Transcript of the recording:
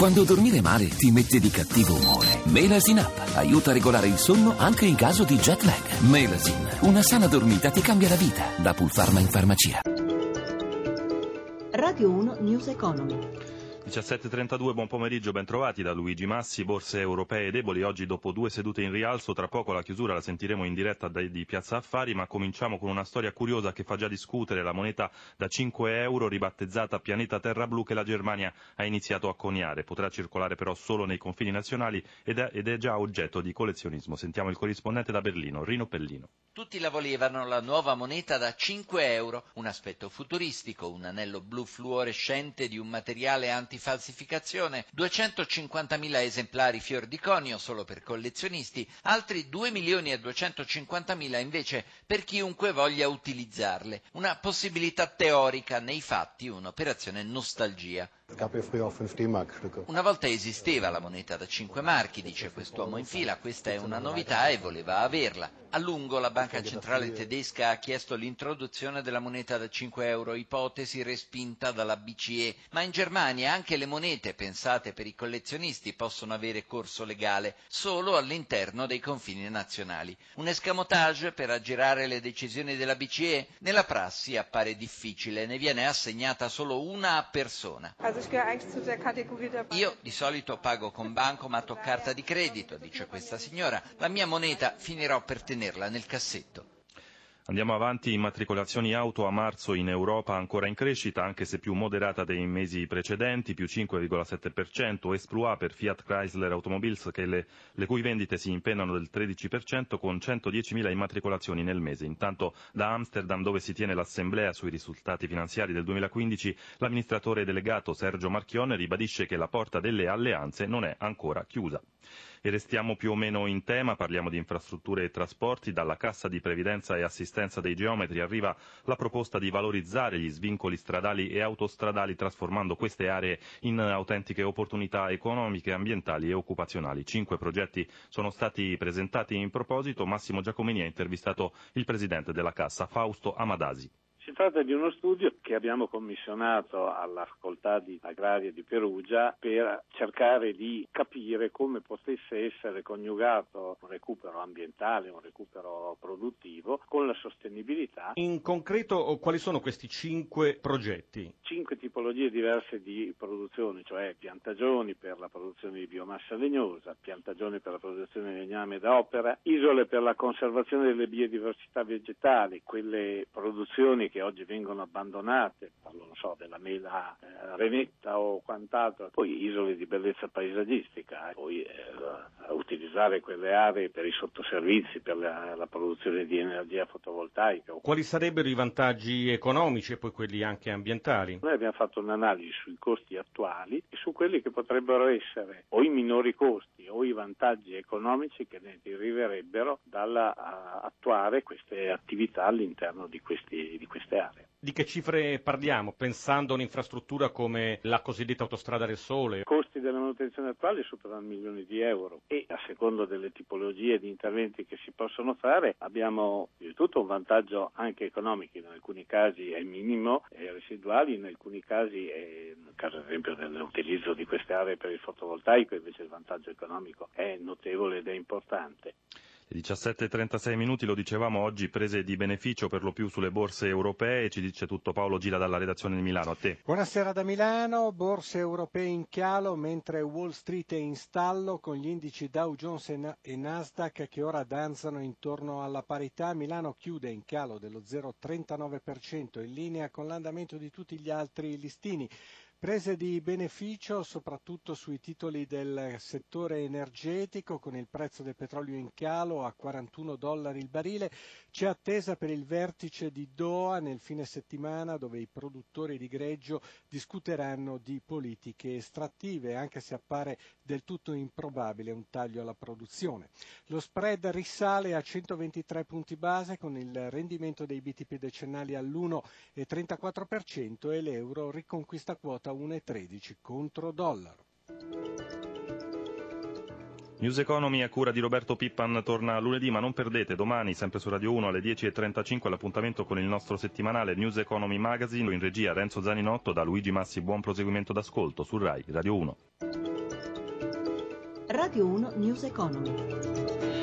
Quando dormire male ti mette di cattivo umore. Melasin Up aiuta a regolare il sonno anche in caso di jet lag. Melasin, una sana dormita ti cambia la vita. Da Pulpharma in farmacia. Radio 1 News Economy. 17.32, buon pomeriggio, bentrovati da Luigi Massi, borse europee deboli oggi dopo due sedute in rialzo, tra poco la chiusura la sentiremo in diretta di Piazza Affari, ma cominciamo con una storia curiosa che fa già discutere la moneta da 5 euro ribattezzata Pianeta Terra Blu che la Germania ha iniziato a coniare, potrà circolare però solo nei confini nazionali ed è, ed è già oggetto di collezionismo. Sentiamo il corrispondente da Berlino, Rino Pellino. Tutti la volevano la nuova moneta da 5 euro, un aspetto futuristico, un anello blu fluorescente di un materiale anti falsificazione, 250.000 esemplari fior di conio solo per collezionisti, altri 2 milioni e 250.000 invece per chiunque voglia utilizzarle. Una possibilità teorica, nei fatti un'operazione nostalgia. Una volta esisteva la moneta da 5 marchi, dice quest'uomo in fila, questa è una novità e voleva averla. A lungo la banca centrale tedesca ha chiesto l'introduzione della moneta da 5 euro, ipotesi respinta dalla BCE, ma in Germania anche le monete pensate per i collezionisti possono avere corso legale solo all'interno dei confini nazionali. Un escamotage per aggirare le decisioni della BCE nella prassi appare difficile, ne viene assegnata solo una a persona. Io di solito pago con bancomat o carta di credito, dice questa signora. La mia moneta finirò per tenerla nel cassetto. Andiamo avanti, immatricolazioni auto a marzo in Europa ancora in crescita, anche se più moderata dei mesi precedenti, più 5,7%, Esploa per Fiat Chrysler Automobiles che le, le cui vendite si impennano del 13% con 110.000 immatricolazioni nel mese. Intanto da Amsterdam, dove si tiene l'assemblea sui risultati finanziari del 2015, l'amministratore delegato Sergio Marchionne ribadisce che la porta delle alleanze non è ancora chiusa. E restiamo più o meno in tema, parliamo di infrastrutture e trasporti, dalla Cassa di Previdenza e Assistenza dei Geometri arriva la proposta di valorizzare gli svincoli stradali e autostradali trasformando queste aree in autentiche opportunità economiche, ambientali e occupazionali. Cinque progetti sono stati presentati in proposito, Massimo Giacomini ha intervistato il Presidente della Cassa, Fausto Amadasi. Si tratta di uno studio che abbiamo commissionato alla Facoltà di Agraria di Perugia per cercare di capire come potesse essere coniugato un recupero ambientale, un recupero produttivo con la sostenibilità. In concreto quali sono questi cinque progetti? Cinque tipologie diverse di produzione, cioè piantagioni per la produzione di biomassa legnosa, piantagioni per la produzione di legname d'opera, isole per la conservazione delle biodiversità vegetali, quelle produzioni che oggi vengono abbandonate, parlo non so, della mela eh, renetta o quant'altro, poi isole di bellezza paesaggistica, poi eh, utilizzare quelle aree per i sottoservizi, per la, la, produzione di energia fotovoltaica. Quali sarebbero i vantaggi economici e poi quelli anche ambientali? Noi abbiamo fatto un'analisi sui costi attuali e su quelli che potrebbero essere o i minori costi o i vantaggi economici che ne deriverebbero dall'attuare queste attività all'interno di, questi, di queste aree. Di che cifre parliamo pensando a un'infrastruttura come la cosiddetta autostrada del sole? I costi della manutenzione attuale superano milioni di euro e a seconda delle tipologie di interventi che si possono fare abbiamo di tutto un vantaggio anche economico, in alcuni casi è minimo e residuali, in alcuni casi è, nel caso ad esempio dell'utilizzo di queste aree per il fotovoltaico invece il vantaggio economico è notevole ed è importante. 17.36 minuti, lo dicevamo oggi, prese di beneficio per lo più sulle borse europee, ci dice tutto Paolo Gira dalla redazione di Milano, a te. Buonasera da Milano, borse europee in calo mentre Wall Street è in stallo con gli indici Dow Jones e Nasdaq che ora danzano intorno alla parità, Milano chiude in calo dello 0,39% in linea con l'andamento di tutti gli altri listini. Prese di beneficio soprattutto sui titoli del settore energetico con il prezzo del petrolio in calo a 41 dollari il barile. C'è attesa per il vertice di Doha nel fine settimana dove i produttori di greggio discuteranno di politiche estrattive anche se appare del tutto improbabile un taglio alla produzione. Lo spread risale a 123 punti base con il rendimento dei BTP decennali all'1,34% e l'euro riconquista quota quota 1,13 contro dollaro. News Economy a cura di Roberto Pippan torna lunedì, ma non perdete domani, sempre su Radio 1 alle 10.35, l'appuntamento con il nostro settimanale News Economy Magazine. In regia Renzo Zaninotto da Luigi Massi, buon proseguimento d'ascolto su RAI Radio 1. Radio 1 News Economy.